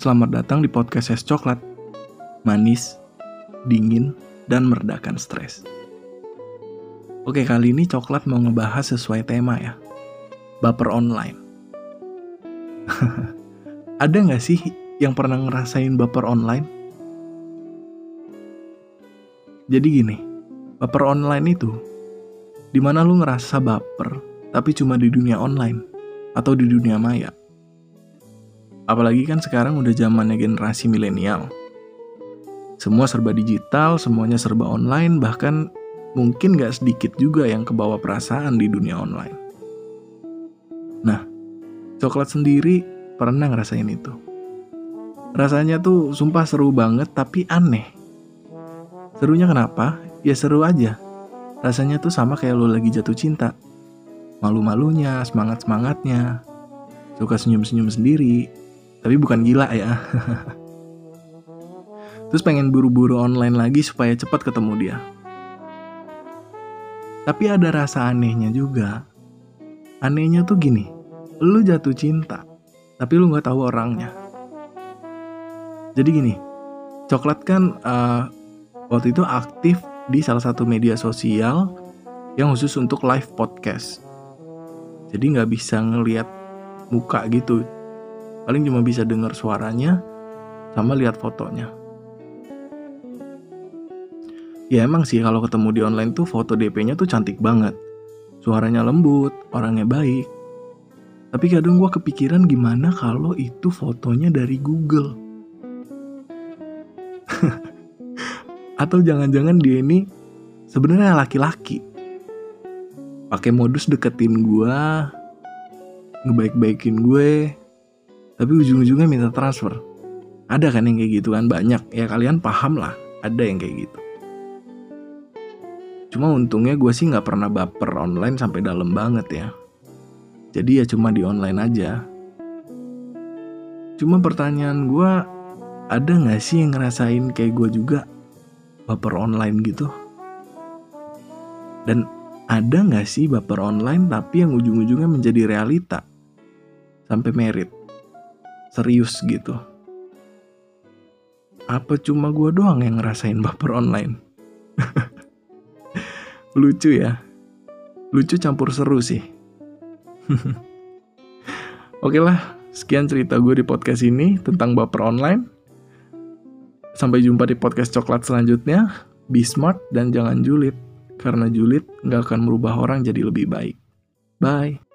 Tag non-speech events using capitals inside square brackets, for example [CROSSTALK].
Selamat datang di podcast Es Coklat. Manis, dingin, dan meredakan stres. Oke, kali ini Coklat mau ngebahas sesuai tema ya. Baper online. [LAUGHS] Ada nggak sih yang pernah ngerasain baper online? Jadi gini, baper online itu di mana lu ngerasa baper tapi cuma di dunia online atau di dunia maya. Apalagi kan sekarang udah zamannya generasi milenial. Semua serba digital, semuanya serba online, bahkan mungkin gak sedikit juga yang kebawa perasaan di dunia online. Nah, coklat sendiri pernah ngerasain itu. Rasanya tuh sumpah seru banget tapi aneh. Serunya kenapa? Ya seru aja. Rasanya tuh sama kayak lo lagi jatuh cinta. Malu-malunya, semangat-semangatnya, suka senyum-senyum sendiri, tapi bukan gila ya. [LAUGHS] Terus pengen buru-buru online lagi supaya cepat ketemu dia. Tapi ada rasa anehnya juga. Anehnya tuh gini, lu jatuh cinta, tapi lu nggak tahu orangnya. Jadi gini, coklat kan uh, waktu itu aktif di salah satu media sosial yang khusus untuk live podcast. Jadi nggak bisa ngeliat muka gitu, paling cuma bisa dengar suaranya sama lihat fotonya. Ya emang sih kalau ketemu di online tuh foto DP-nya tuh cantik banget. Suaranya lembut orangnya baik. Tapi kadang gue kepikiran gimana kalau itu fotonya dari Google. [LAUGHS] Atau jangan-jangan dia ini sebenarnya laki-laki. Pakai modus deketin gue ngebaik-baikin gue tapi ujung-ujungnya minta transfer. Ada kan yang kayak gitu kan banyak ya kalian paham lah ada yang kayak gitu. Cuma untungnya gue sih nggak pernah baper online sampai dalam banget ya. Jadi ya cuma di online aja. Cuma pertanyaan gue ada nggak sih yang ngerasain kayak gue juga baper online gitu? Dan ada nggak sih baper online tapi yang ujung-ujungnya menjadi realita sampai merit? Serius gitu. Apa cuma gue doang yang ngerasain baper online? [LAUGHS] Lucu ya. Lucu campur seru sih. [LAUGHS] Oke lah, sekian cerita gue di podcast ini tentang baper online. Sampai jumpa di podcast coklat selanjutnya. Be smart dan jangan julid. Karena julid nggak akan merubah orang jadi lebih baik. Bye.